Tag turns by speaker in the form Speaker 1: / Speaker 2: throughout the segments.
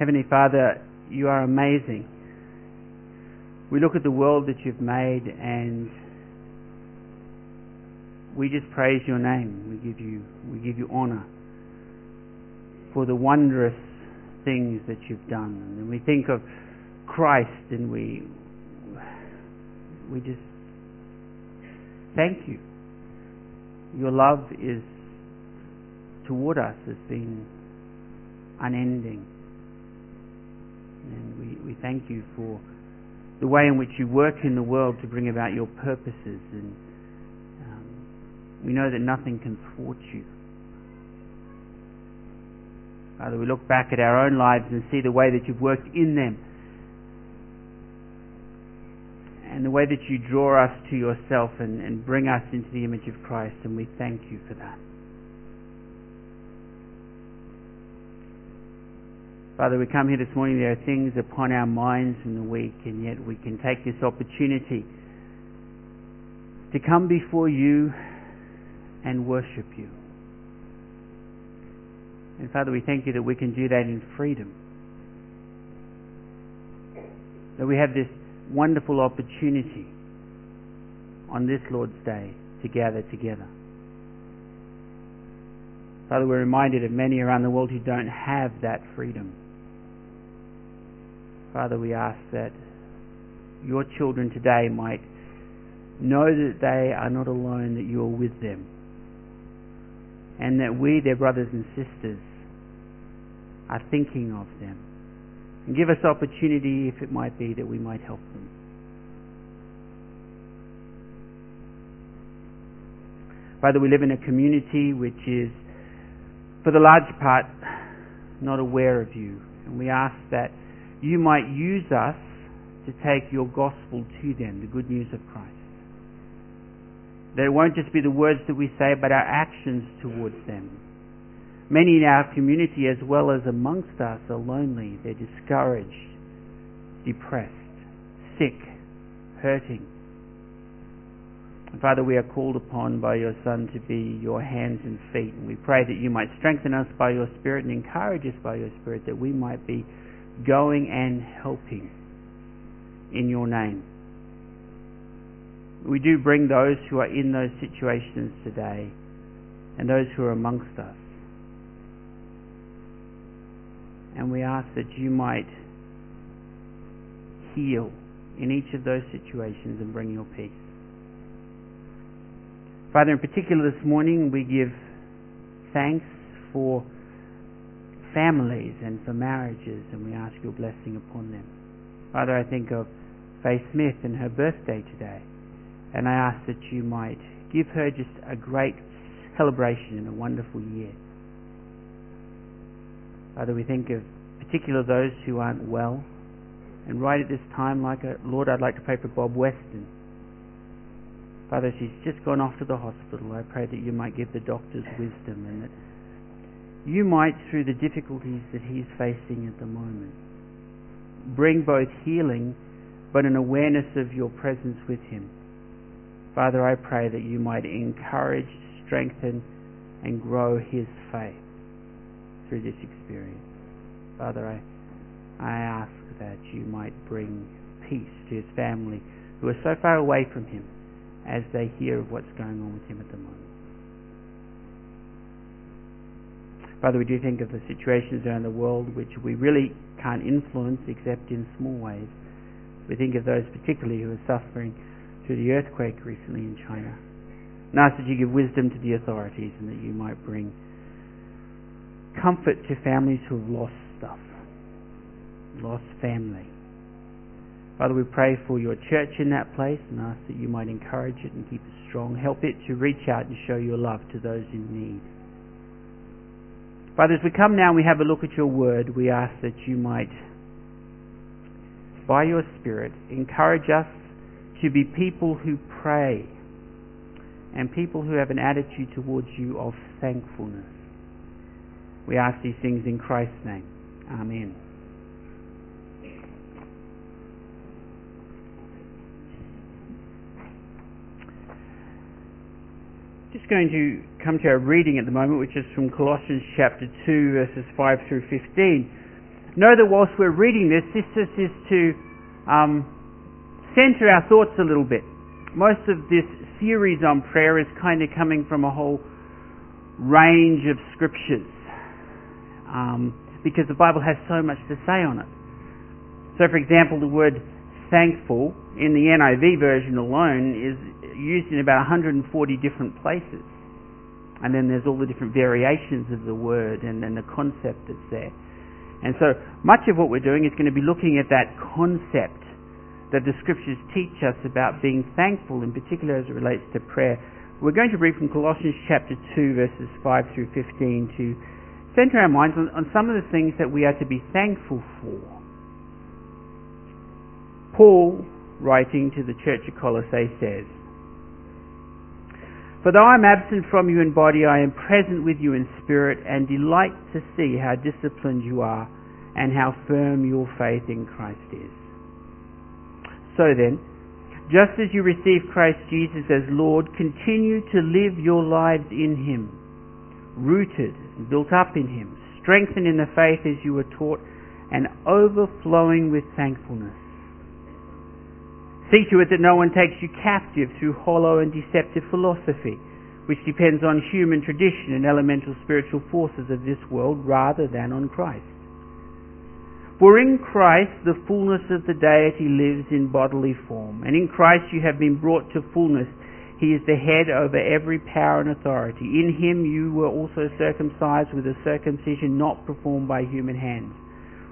Speaker 1: Heavenly Father, you are amazing. We look at the world that you've made and we just praise your name. We give you, we give you honor for the wondrous things that you've done. And we think of Christ and we, we just thank you. Your love is toward us has been unending. And we, we thank you for the way in which you work in the world to bring about your purposes. And um, we know that nothing can thwart you. Father, we look back at our own lives and see the way that you've worked in them and the way that you draw us to yourself and, and bring us into the image of Christ, and we thank you for that. Father, we come here this morning, there are things upon our minds in the week, and yet we can take this opportunity to come before you and worship you. And Father, we thank you that we can do that in freedom. That we have this wonderful opportunity on this Lord's Day to gather together. Father, we're reminded of many around the world who don't have that freedom. Father, we ask that your children today might know that they are not alone, that you are with them. And that we, their brothers and sisters, are thinking of them. And give us opportunity, if it might be, that we might help them. Father, we live in a community which is, for the large part, not aware of you. And we ask that you might use us to take your gospel to them, the good news of Christ. That it won't just be the words that we say, but our actions towards them. Many in our community, as well as amongst us, are lonely, they're discouraged, depressed, sick, hurting. And Father, we are called upon by your Son to be your hands and feet, and we pray that you might strengthen us by your Spirit and encourage us by your Spirit that we might be going and helping in your name. We do bring those who are in those situations today and those who are amongst us. And we ask that you might heal in each of those situations and bring your peace. Father, in particular this morning, we give thanks for families and for marriages, and we ask your blessing upon them. Father, I think of Faye Smith and her birthday today, and I ask that you might give her just a great celebration and a wonderful year. Father, we think of particular those who aren't well, and right at this time, like a, Lord, I'd like to pray for Bob Weston. Father, she's just gone off to the hospital. I pray that you might give the doctors wisdom and that you might, through the difficulties that he's facing at the moment, bring both healing but an awareness of your presence with him. Father, I pray that you might encourage, strengthen, and grow his faith through this experience. Father, I, I ask that you might bring peace to his family who are so far away from him as they hear of what's going on with him at the moment. Father, we do think of the situations around the world which we really can't influence except in small ways. We think of those particularly who are suffering through the earthquake recently in China. And ask that you give wisdom to the authorities and that you might bring comfort to families who have lost stuff, lost family. Father, we pray for your church in that place and ask that you might encourage it and keep it strong. Help it to reach out and show your love to those in need. Father, as we come now and we have a look at your word, we ask that you might, by your Spirit, encourage us to be people who pray and people who have an attitude towards you of thankfulness. We ask these things in Christ's name. Amen. Just going to come to our reading at the moment, which is from Colossians chapter 2, verses 5 through 15. know that whilst we're reading this, this just is to um, center our thoughts a little bit. Most of this series on prayer is kind of coming from a whole range of scriptures um, because the Bible has so much to say on it. So, for example, the word thankful in the NIV version alone is used in about 140 different places. And then there's all the different variations of the word and, the concept that's there. And so much of what we're doing is going to be looking at that concept that the scriptures teach us about being thankful, in particular as it relates to prayer. We're going to read from Colossians chapter 2, verses 5 through 15 to center our minds on, on some of the things that we are to be thankful for. Paul, writing to the church of Colossae, says, For though I am absent from you in body, I am present with you in spirit, and delight to see how disciplined you are, and how firm your faith in Christ is. So then, just as you received Christ Jesus as Lord, continue to live your lives in Him, rooted and built up in Him, strengthened in the faith as you were taught, and overflowing with thankfulness. See to it that no one takes you captive through hollow and deceptive philosophy, which depends on human tradition and elemental spiritual forces of this world rather than on Christ. For in Christ the fullness of the deity lives in bodily form, and in Christ you have been brought to fullness. He is the head over every power and authority. In him you were also circumcised with a circumcision not performed by human hands.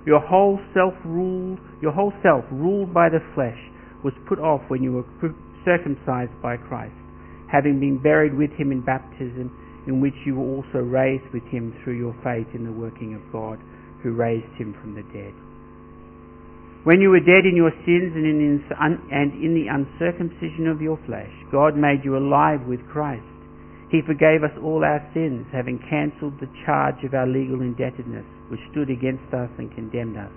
Speaker 1: Your whole self ruled, your whole self ruled by the flesh was put off when you were circumcised by Christ, having been buried with him in baptism, in which you were also raised with him through your faith in the working of God, who raised him from the dead. When you were dead in your sins and in, and in the uncircumcision of your flesh, God made you alive with Christ. He forgave us all our sins, having cancelled the charge of our legal indebtedness, which stood against us and condemned us.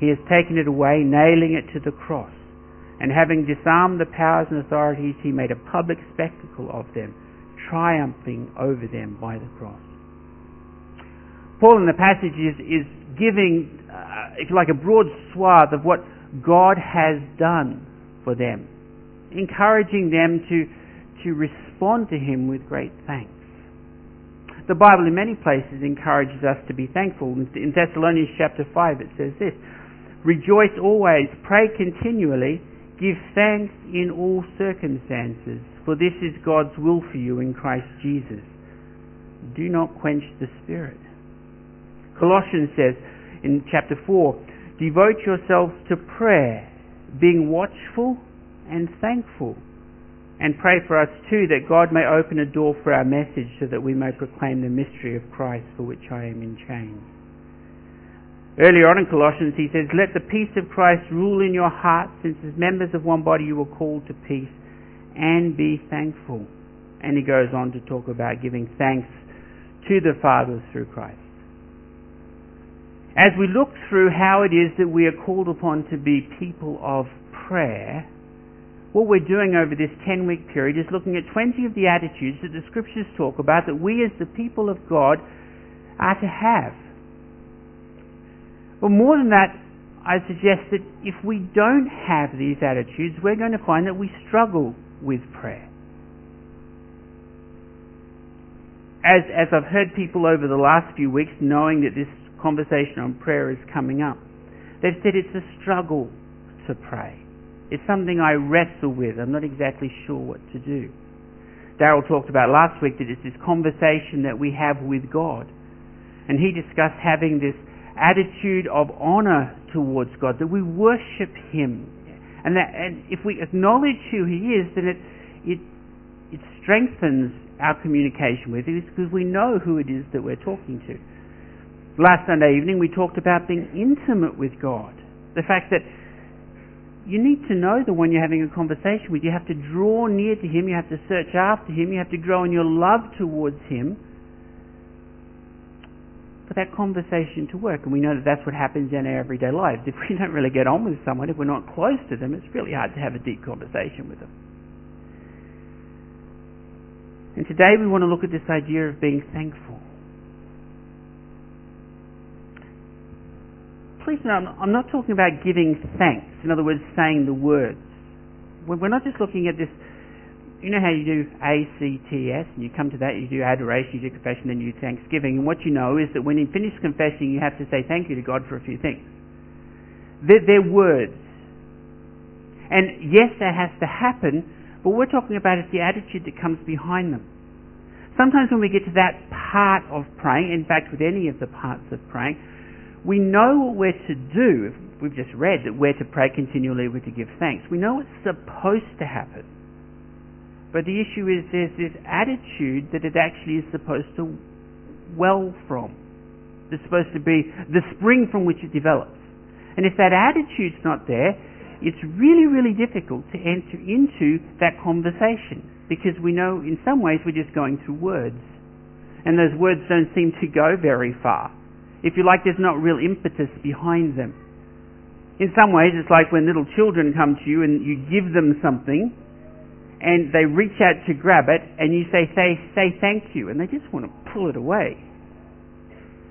Speaker 1: He has taken it away, nailing it to the cross and having disarmed the powers and authorities, he made a public spectacle of them, triumphing over them by the cross. Paul in the passage is, is giving, uh, if you like, a broad swath of what God has done for them, encouraging them to, to respond to him with great thanks. The Bible in many places encourages us to be thankful. In Thessalonians chapter 5 it says this, Rejoice always, pray continually, Give thanks in all circumstances, for this is God's will for you in Christ Jesus. Do not quench the Spirit. Colossians says in chapter 4, Devote yourselves to prayer, being watchful and thankful. And pray for us too that God may open a door for our message so that we may proclaim the mystery of Christ for which I am in chains. Earlier on in Colossians, he says, Let the peace of Christ rule in your hearts, since as members of one body you were called to peace, and be thankful. And he goes on to talk about giving thanks to the Father through Christ. As we look through how it is that we are called upon to be people of prayer, what we're doing over this 10 week period is looking at 20 of the attitudes that the scriptures talk about that we as the people of God are to have. But more than that, I suggest that if we don't have these attitudes, we're going to find that we struggle with prayer. As, as I've heard people over the last few weeks, knowing that this conversation on prayer is coming up, they've said it's a struggle to pray. It's something I wrestle with. I'm not exactly sure what to do. Daryl talked about last week that it's this conversation that we have with God. And he discussed having this attitude of honor towards God, that we worship Him. And, that, and if we acknowledge who He is, then it, it, it strengthens our communication with Him because we know who it is that we're talking to. Last Sunday evening we talked about being intimate with God. The fact that you need to know the one you're having a conversation with. You have to draw near to Him. You have to search after Him. You have to grow in your love towards Him for that conversation to work. And we know that that's what happens in our everyday lives. If we don't really get on with someone, if we're not close to them, it's really hard to have a deep conversation with them. And today we want to look at this idea of being thankful. please know, I'm not talking about giving thanks. In other words, saying the words. We're not just looking at this. You know how you do A, C, T, S, and you come to that, you do adoration, you do confession, then you do thanksgiving. And what you know is that when you finish confessing, you have to say thank you to God for a few things. They're, they're words. And yes, that has to happen, but we're talking about is the attitude that comes behind them. Sometimes when we get to that part of praying, in fact with any of the parts of praying, we know what we're to do. We've just read that we're to pray continually, we're to give thanks. We know it's supposed to happen. But the issue is there's this attitude that it actually is supposed to well from. It's supposed to be the spring from which it develops. And if that attitude's not there, it's really, really difficult to enter into that conversation because we know in some ways we're just going through words. And those words don't seem to go very far. If you like, there's not real impetus behind them. In some ways, it's like when little children come to you and you give them something and they reach out to grab it and you say, say, say thank you. And they just want to pull it away.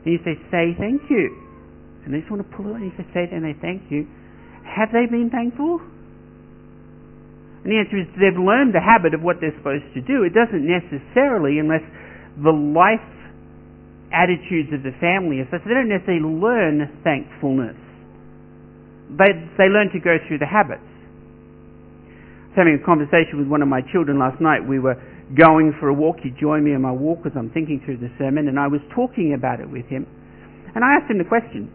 Speaker 1: And you say, say thank you. And they just want to pull it away. And you say, say, and they thank you. Have they been thankful? And the answer is they've learned the habit of what they're supposed to do. It doesn't necessarily, unless the life attitudes of the family are such, they don't necessarily learn thankfulness. They, they learn to go through the habits. Having a conversation with one of my children last night. We were going for a walk. He joined me on my walk as I'm thinking through the sermon, and I was talking about it with him. And I asked him the question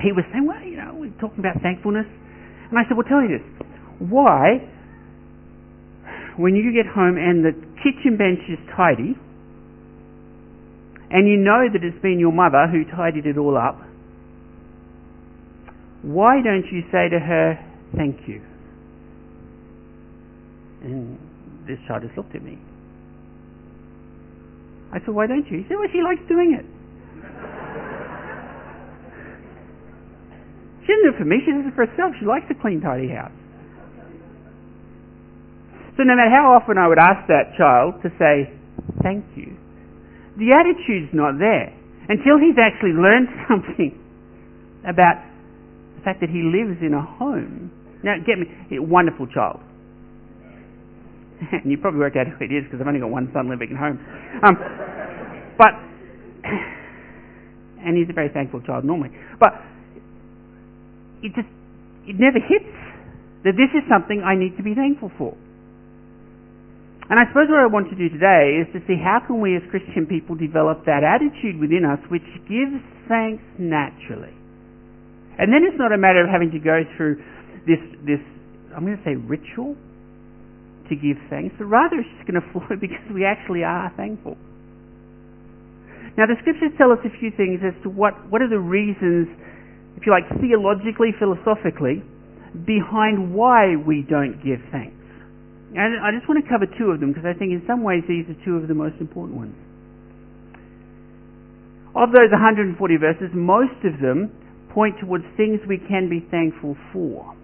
Speaker 1: he was saying, well, you know, we're talking about thankfulness. And I said, well, tell you this. Why, when you get home and the kitchen bench is tidy, and you know that it's been your mother who tidied it all up, why don't you say to her, thank you? And this child just looked at me. I said, why don't you? He said, well, she likes doing it. She doesn't do it for me, she does it for herself. She likes a clean, tidy house. So no matter how often I would ask that child to say, thank you, the attitude's not there until he's actually learned something about the fact that he lives in a home. Now, get me, a wonderful child. and you probably worked out who it is because I've only got one son living at home. Um, but, and he's a very thankful child normally. But it just, it never hits that this is something I need to be thankful for. And I suppose what I want to do today is to see how can we as Christian people develop that attitude within us which gives thanks naturally. And then it's not a matter of having to go through this, this I'm going to say ritual to give thanks, but rather it's just going to flow because we actually are thankful. Now the scriptures tell us a few things as to what, what are the reasons if you like, theologically, philosophically, behind why we don't give thanks. And I just want to cover two of them because I think in some ways these are two of the most important ones. Of those 140 verses, most of them point towards things we can be thankful for.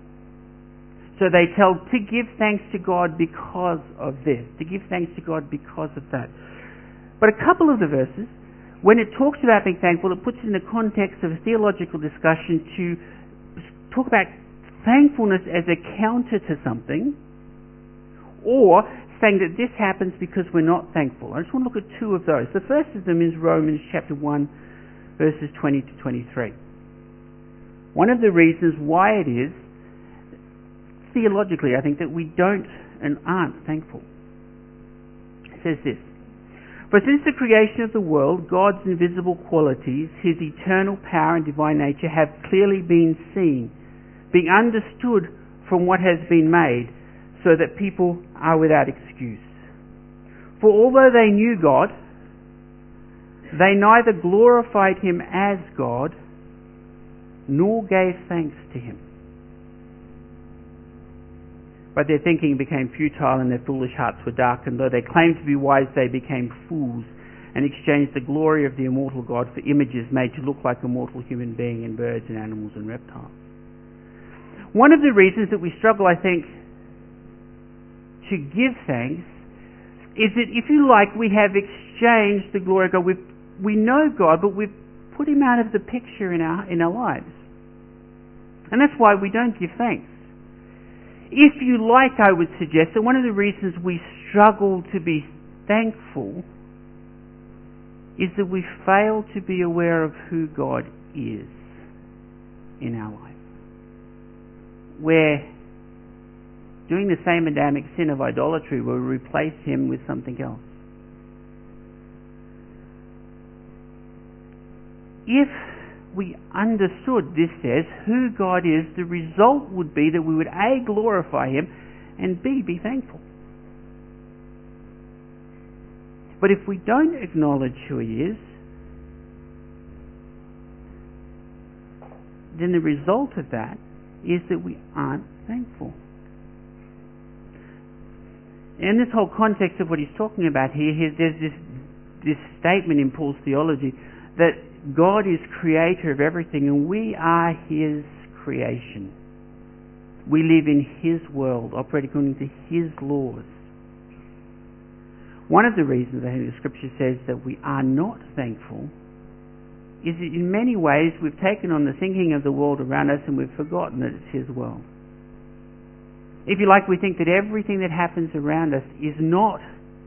Speaker 1: So they tell to give thanks to God because of this, to give thanks to God because of that. But a couple of the verses when it talks about being thankful, it puts it in the context of a theological discussion to talk about thankfulness as a counter to something, or saying that this happens because we're not thankful. I just want to look at two of those. The first of them is Romans chapter 1, verses 20 to 23. One of the reasons why it is, theologically, I think, that we don't and aren't thankful. It says this for since the creation of the world, God's invisible qualities, His eternal power and divine nature have clearly been seen, being understood from what has been made, so that people are without excuse. For although they knew God, they neither glorified Him as God, nor gave thanks to Him but their thinking became futile and their foolish hearts were darkened. Though they claimed to be wise, they became fools and exchanged the glory of the immortal God for images made to look like a mortal human being and birds and animals and reptiles. One of the reasons that we struggle, I think, to give thanks is that, if you like, we have exchanged the glory of God. We've, we know God, but we've put him out of the picture in our, in our lives. And that's why we don't give thanks. If you like, I would suggest that one of the reasons we struggle to be thankful is that we fail to be aware of who God is in our life. We're doing the same Adamic sin of idolatry where we replace Him with something else. If we understood, this says, who God is, the result would be that we would A, glorify Him, and B, be thankful. But if we don't acknowledge who He is, then the result of that is that we aren't thankful. In this whole context of what he's talking about here, there's this, this statement in Paul's theology that God is creator of everything and we are his creation. We live in his world, operating according to his laws. One of the reasons I think the scripture says that we are not thankful is that in many ways we've taken on the thinking of the world around us and we've forgotten that it's his world. If you like, we think that everything that happens around us is not,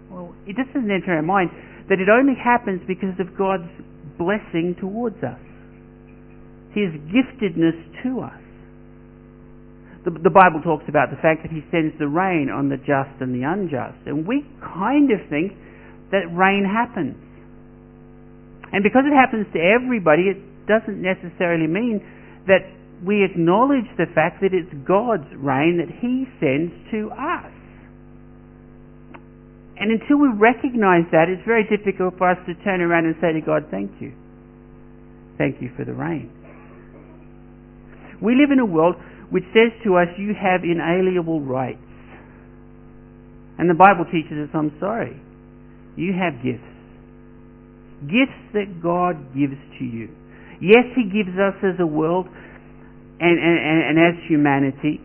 Speaker 1: well, it just doesn't enter our mind that it only happens because of God's blessing towards us, His giftedness to us. The, the, Bible talks about the fact that He sends the rain on the just and the unjust, and we kind of think that rain happens. And because it happens to everybody, it doesn't necessarily mean that we acknowledge the fact that it's God's rain that He sends to us. And until we recognize that, it's very difficult for us to turn around and say to God, Thank you. Thank you for the rain. We live in a world which says to us, You have inalienable rights. And the Bible teaches us, I'm sorry. You have gifts. Gifts that God gives to you. Yes, He gives us as a world and, and, and as humanity,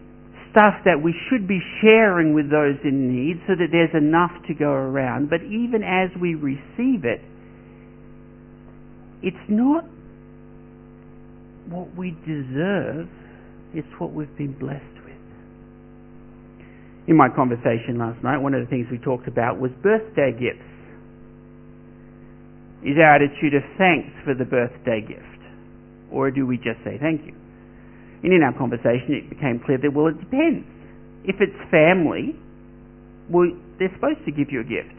Speaker 1: stuff that we should be sharing with those in need so that there's enough to go around. But even as we receive it, it's not what we deserve, it's what we've been blessed with. In my conversation last night, one of the things we talked about was birthday gifts. Is our attitude of thanks for the birthday gift? Or do we just say thank you? And in our conversation, it became clear that, well, it depends. If it's family, well, they're supposed to give you a gift.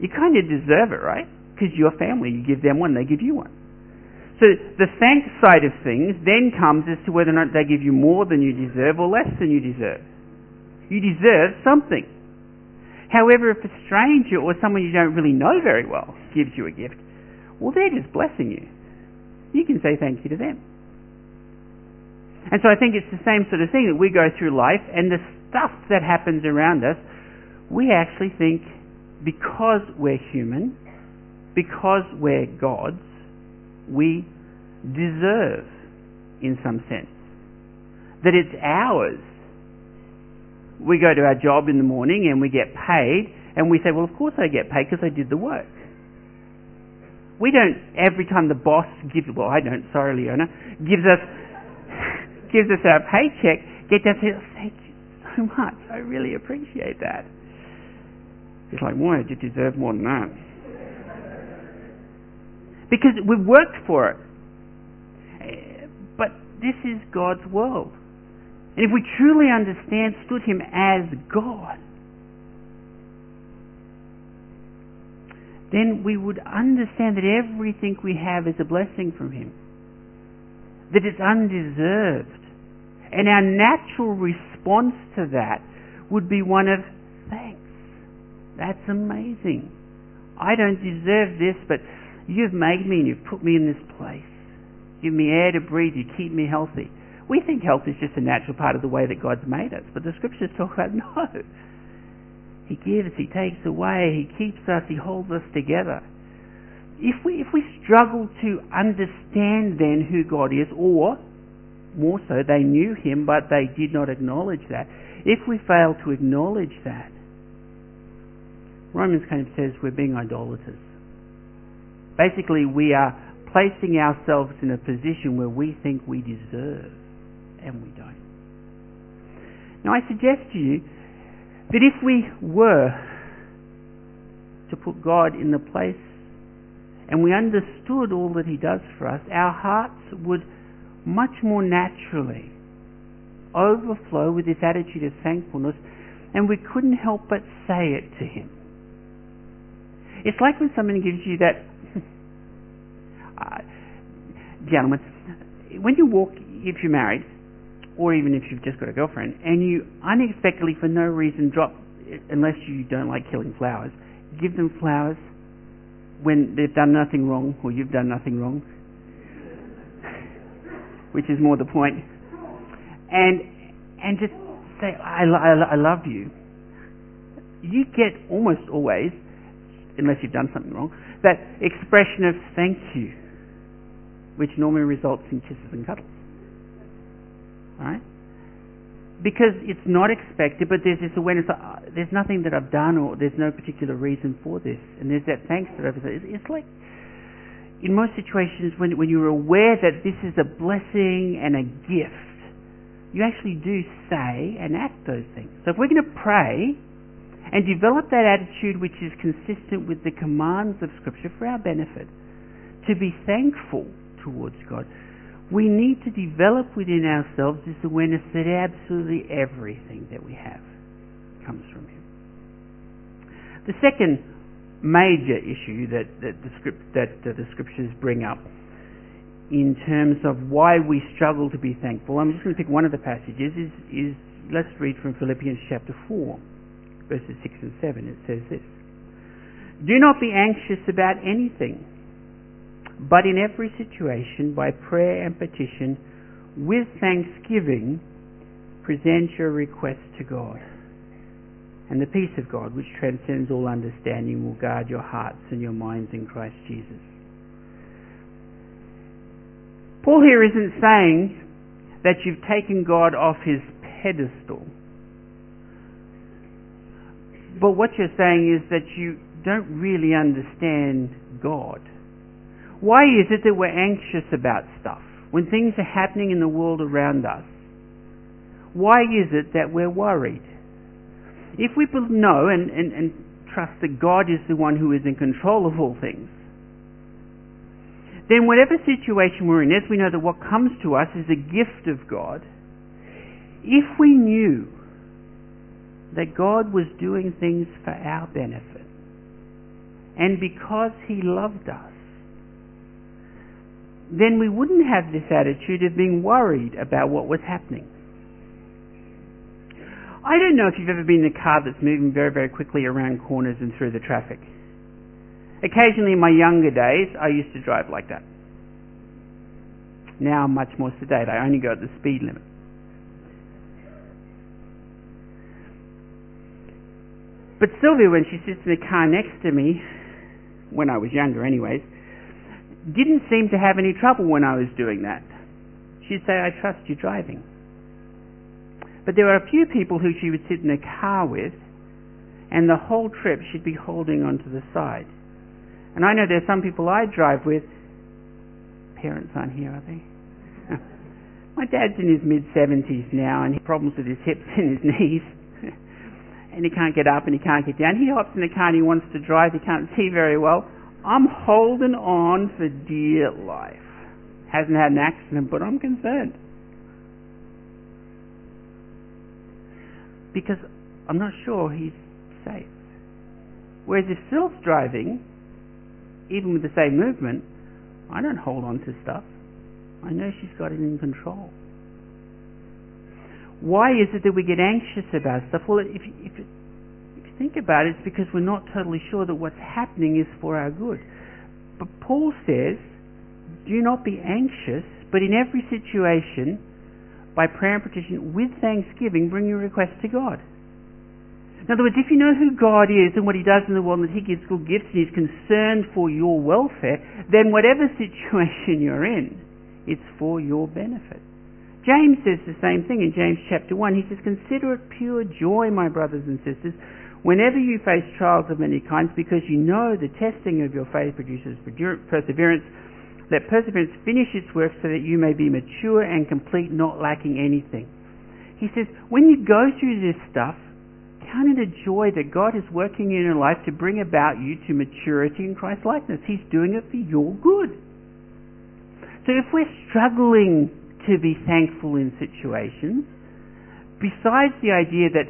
Speaker 1: You kind of deserve it, right? Because you're family. You give them one, they give you one. So the thanks side of things then comes as to whether or not they give you more than you deserve or less than you deserve. You deserve something. However, if a stranger or someone you don't really know very well gives you a gift, well, they're just blessing you. You can say thank you to them. And so I think it's the same sort of thing that we go through life and the stuff that happens around us, we actually think because we're human, because we're gods, we deserve in some sense. That it's ours. We go to our job in the morning and we get paid and we say, well, of course I get paid because I did the work. We don't, every time the boss gives, well, I don't, sorry, Leona, gives us gives us our paycheck, get to oh, thank you so much. I really appreciate that. It's like, why did you deserve more than that? Because we've worked for it. But this is God's world. And if we truly understand, stood Him as God, then we would understand that everything we have is a blessing from Him. That it's undeserved. And our natural response to that would be one of thanks. That's amazing. I don't deserve this, but you've made me and you've put me in this place. Give me air to breathe. You keep me healthy. We think health is just a natural part of the way that God's made us, but the scriptures talk about no. He gives, He takes away, He keeps us, He holds us together. If we, if we struggle to understand then who God is, or more so, they knew him, but they did not acknowledge that. If we fail to acknowledge that, Romans kind of says we're being idolaters. Basically, we are placing ourselves in a position where we think we deserve, and we don't. Now, I suggest to you that if we were to put God in the place and we understood all that He does for us, our hearts would much more naturally overflow with this attitude of thankfulness, and we couldn't help but say it to Him. It's like when someone gives you that, uh, gentlemen, when you walk, if you're married, or even if you've just got a girlfriend, and you unexpectedly, for no reason, drop, unless you don't like killing flowers, give them flowers when they've done nothing wrong, or you've done nothing wrong, which is more the point, and and just say, I, I, I love you. You get almost always, unless you've done something wrong, that expression of thank you, which normally results in kisses and cuddles. Right? Because it's not expected, but there's this awareness that uh, there's nothing that I've done or there's no particular reason for this. And there's that thanks that I've it's, it's like, in most situations, when, when you're aware that this is a blessing and a gift, you actually do say and act those things. So if we're going to pray and develop that attitude which is consistent with the commands of Scripture for our benefit, to be thankful towards God, we need to develop within ourselves this awareness that absolutely everything that we have comes from Him. The second major issue that, that, the, script, that the Scriptures bring up in terms of why we struggle to be thankful, I'm just going to pick one of the passages, is, is let's read from Philippians chapter 4, verses 6 and 7. It says this Do not be anxious about anything but in every situation, by prayer and petition, with thanksgiving, present your requests to God. And the peace of God, which transcends all understanding, will guard your hearts and your minds in Christ Jesus. Paul here isn't saying that you've taken God off his pedestal. But what you're saying is that you don't really understand God. Why is it that we're anxious about stuff when things are happening in the world around us? Why is it that we're worried? If we know and, and, and trust that God is the one who is in control of all things, then whatever situation we're in, as we know that what comes to us is a gift of God, if we knew that God was doing things for our benefit, and because He loved us, then we wouldn't have this attitude of being worried about what was happening. I don't know if you've ever been in a car that's moving very, very quickly around corners and through the traffic. Occasionally in my younger days, I used to drive like that. Now I'm much more sedate. I only go at the speed limit. But Sylvia, when she sits in the car next to me, when I was younger anyways, didn't seem to have any trouble when I was doing that. She'd say, I trust you driving. But there were a few people who she would sit in a car with, and the whole trip she'd be holding onto the side. And I know there's some people I drive with, parents aren't here, are they? My dad's in his mid 70s now, and he problems with his hips and his knees. and he can't get up and he can't get down. He hops in the car and he wants to drive. He can't see very well. I'm holding on for dear life. Hasn't had an accident, but I'm concerned. Because I'm not sure he's safe. Whereas if Phil's driving, even with the same movement, I don't hold on to stuff. I know she's got it in control. Why is it that we get anxious about stuff? Well, if, if, think about it, it's because we're not totally sure that what's happening is for our good. But Paul says, do not be anxious, but in every situation, by prayer and petition, with thanksgiving, bring your requests to God. In other words, if you know who God is and what He does in the world, and that He gives good gifts and He's concerned for your welfare, then whatever situation you're in, it's for your benefit. James says the same thing in James chapter 1. He says, Consider it pure joy, my brothers and sisters, Whenever you face trials of many kinds, because you know the testing of your faith produces perseverance, let perseverance finish its work so that you may be mature and complete, not lacking anything. He says, when you go through this stuff, count it a joy that God is working in your life to bring about you to maturity in Christ likeness. He's doing it for your good. So if we're struggling to be thankful in situations, besides the idea that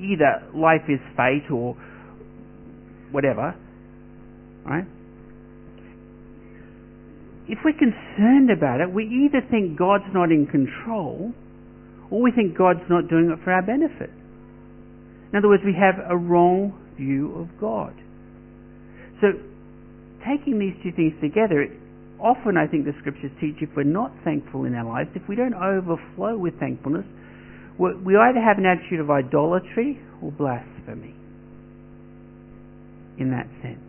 Speaker 1: either life is fate or whatever, right? If we're concerned about it, we either think God's not in control or we think God's not doing it for our benefit. In other words, we have a wrong view of God. So, taking these two things together, often I think the scriptures teach if we're not thankful in our lives, if we don't overflow with thankfulness, we either have an attitude of idolatry or blasphemy. In that sense.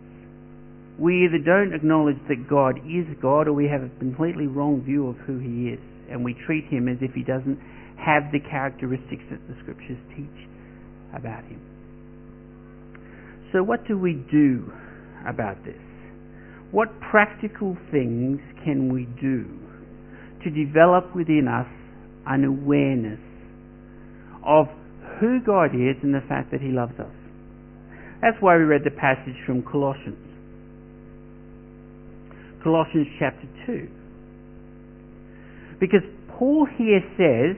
Speaker 1: We either don't acknowledge that God is God or we have a completely wrong view of who He is and we treat Him as if He doesn't have the characteristics that the Scriptures teach about Him. So what do we do about this? What practical things can we do to develop within us an awareness of who God is and the fact that He loves us. That's why we read the passage from Colossians. Colossians chapter 2. Because Paul here says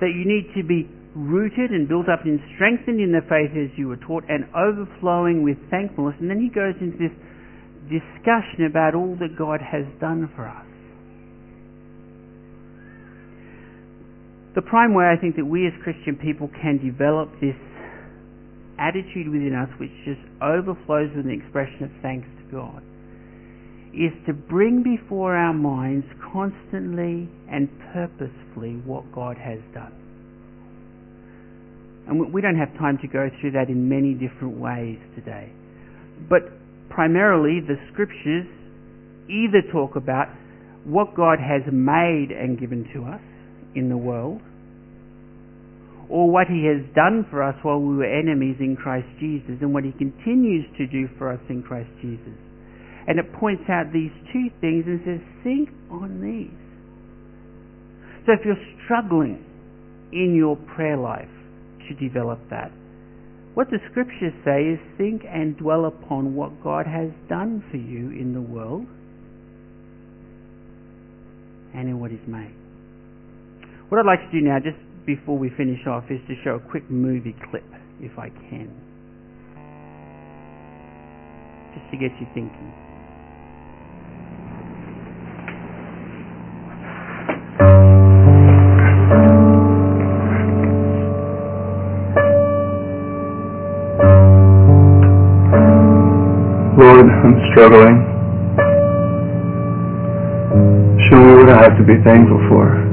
Speaker 1: that you need to be rooted and built up and strengthened in the faith as you were taught and overflowing with thankfulness. And then he goes into this discussion about all that God has done for us. The prime way I think that we as Christian people can develop this attitude within us which just overflows with an expression of thanks to God is to bring before our minds constantly and purposefully what God has done. And we don't have time to go through that in many different ways today. But primarily the scriptures either talk about what God has made and given to us in the world, or what he has done for us while we were enemies in Christ Jesus, and what he continues to do for us in Christ Jesus. And it points out these two things and says, think on these. So if you're struggling in your prayer life to develop that, what the scriptures say is think and dwell upon what God has done for you in the world and in what He's made. What I'd like to do now, just before we finish off, is to show a quick movie clip, if I can. Just to get you thinking.
Speaker 2: I'm struggling. Me what I have to be thankful for.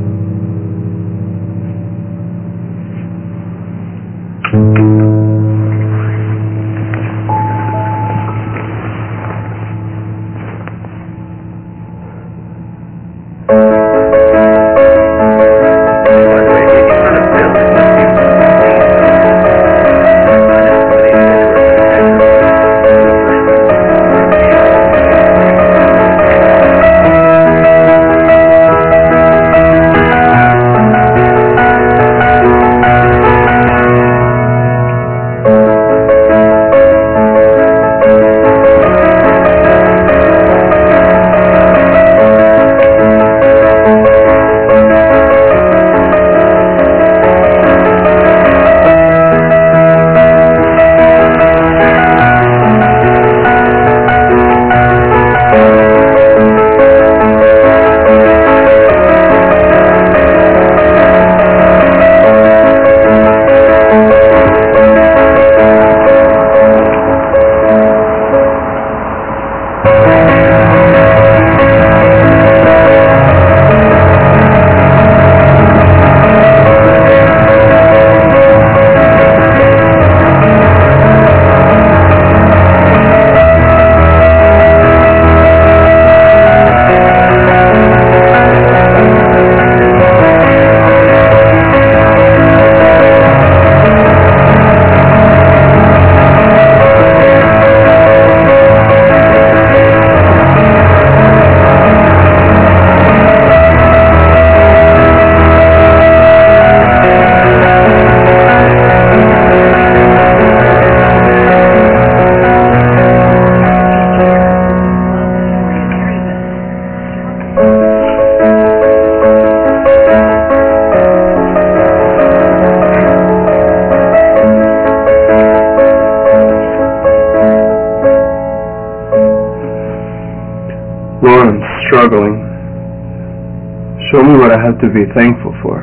Speaker 2: Have to be thankful for.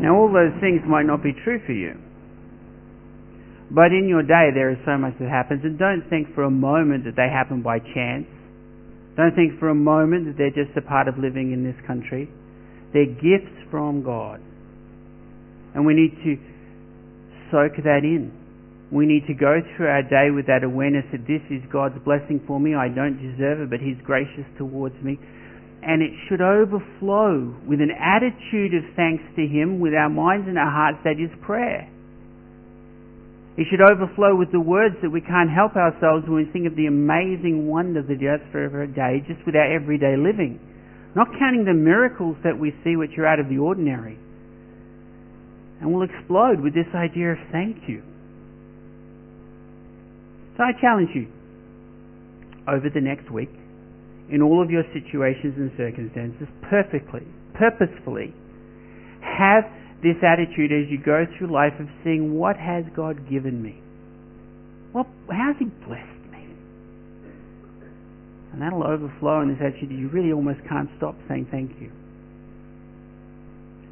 Speaker 1: Now, all those things might not be true for you. But in your day, there is so much that happens, and don't think for a moment that they happen by chance. Don't think for a moment that they're just a part of living in this country. They're gifts from God. And we need to soak that in. We need to go through our day with that awareness that this is God's blessing for me. I don't deserve it, but He's gracious towards me. And it should overflow with an attitude of thanks to Him, with our minds and our hearts, that is prayer. It should overflow with the words that we can't help ourselves when we think of the amazing wonder that He does for every day, just with our everyday living. Not counting the miracles that we see which are out of the ordinary. And we'll explode with this idea of thank you. So I challenge you over the next week, in all of your situations and circumstances, perfectly, purposefully, have this attitude as you go through life of seeing what has God given me. Well, how's He blessed me? And that'll overflow in this attitude. You really almost can't stop saying thank you.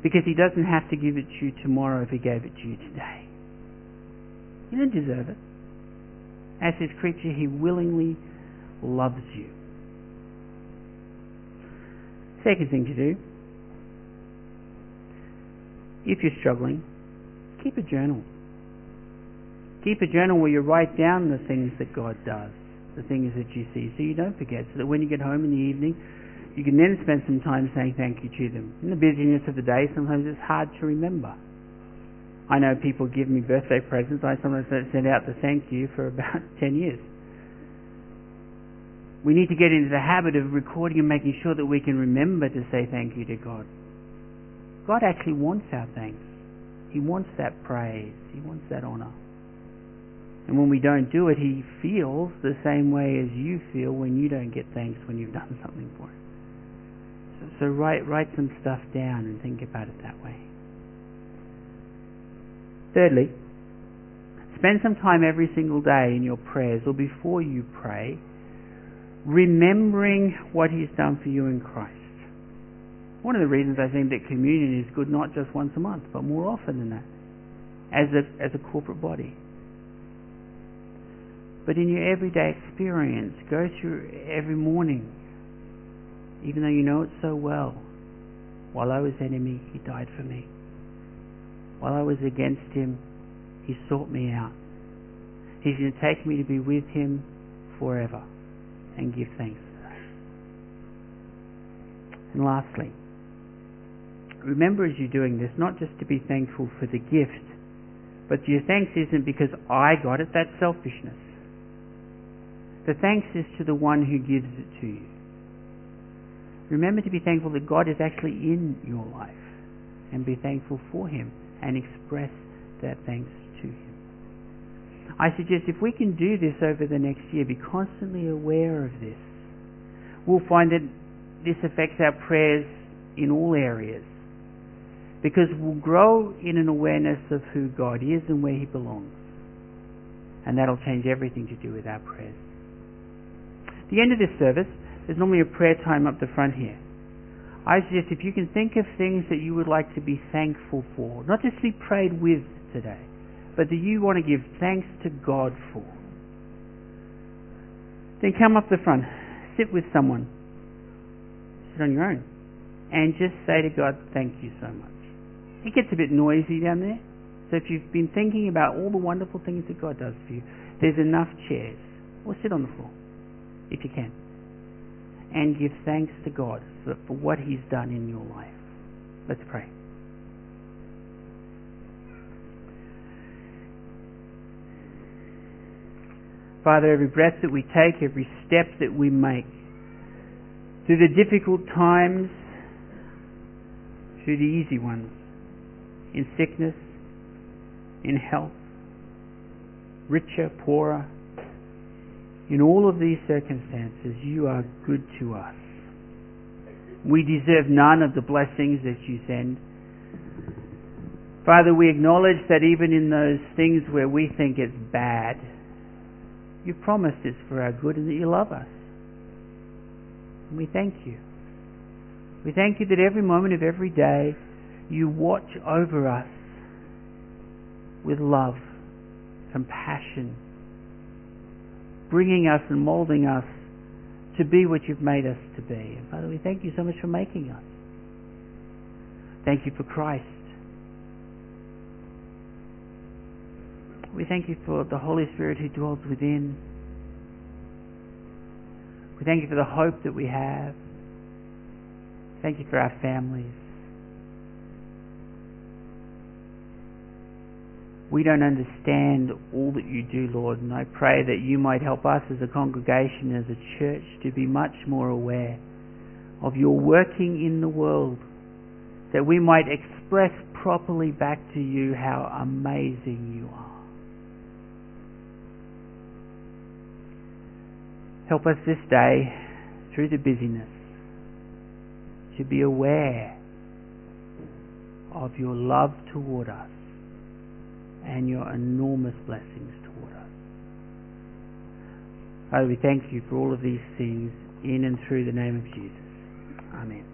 Speaker 1: Because He doesn't have to give it to you tomorrow if He gave it to you today. You don't deserve it. As His creature, He willingly loves you. Second thing to do, if you're struggling, keep a journal. Keep a journal where you write down the things that God does, the things that you see, so you don't forget, so that when you get home in the evening, you can then spend some time saying thank you to them. In the busyness of the day, sometimes it's hard to remember. I know people give me birthday presents. I sometimes send out the thank you for about 10 years. We need to get into the habit of recording and making sure that we can remember to say thank you to God. God actually wants our thanks. He wants that praise. He wants that honor. And when we don't do it, He feels the same way as you feel when you don't get thanks when you've done something for Him. So, so write, write some stuff down and think about it that way. Thirdly, spend some time every single day in your prayers or before you pray remembering what He's done for you in Christ. One of the reasons I think that communion is good not just once a month, but more often than that, as a, as a corporate body. But in your everyday experience, go through every morning, even though you know it so well. While I was enemy, He died for me. While I was against Him, He sought me out. He's going to take me to be with Him forever and give thanks. And lastly, remember as you're doing this, not just to be thankful for the gift, but your thanks isn't because I got it, that's selfishness. The thanks is to the one who gives it to you. Remember to be thankful that God is actually in your life and be thankful for Him and express that thanks to Him. I suggest if we can do this over the next year, be constantly aware of this, we'll find that this affects our prayers in all areas. Because we'll grow in an awareness of who God is and where He belongs. And that'll change everything to do with our prayers. At the end of this service, there's normally a prayer time up the front here. I suggest if you can think of things that you would like to be thankful for, not just be prayed with today, but that you want to give thanks to God for, then come up the front, sit with someone, sit on your own, and just say to God, thank you so much. It gets a bit noisy down there, so if you've been thinking about all the wonderful things that God does for you, there's enough chairs, or sit on the floor, if you can, and give thanks to God for, for what He's done in your life. Let's pray. Father, every breath that we take, every step that we make, through the difficult times, through the easy ones, in sickness, in health, richer, poorer, in all of these circumstances, you are good to us. We deserve none of the blessings that you send. Father, we acknowledge that even in those things where we think it's bad, you've promised it's for our good and that you love us. And we thank you. We thank you that every moment of every day you watch over us with love, compassion, bringing us and molding us to be what you've made us to be. And Father, we thank you so much for making us. Thank you for Christ. We thank you for the Holy Spirit who dwells within. We thank you for the hope that we have. Thank you for our families. We don't understand all that you do, Lord, and I pray that you might help us as a congregation, as a church, to be much more aware of your working in the world, that we might express properly back to you how amazing you are. Help us this day, through the busyness, to be aware of your love toward us and your enormous blessings toward us. Father, we thank you for all of these things in and through the name of Jesus. Amen.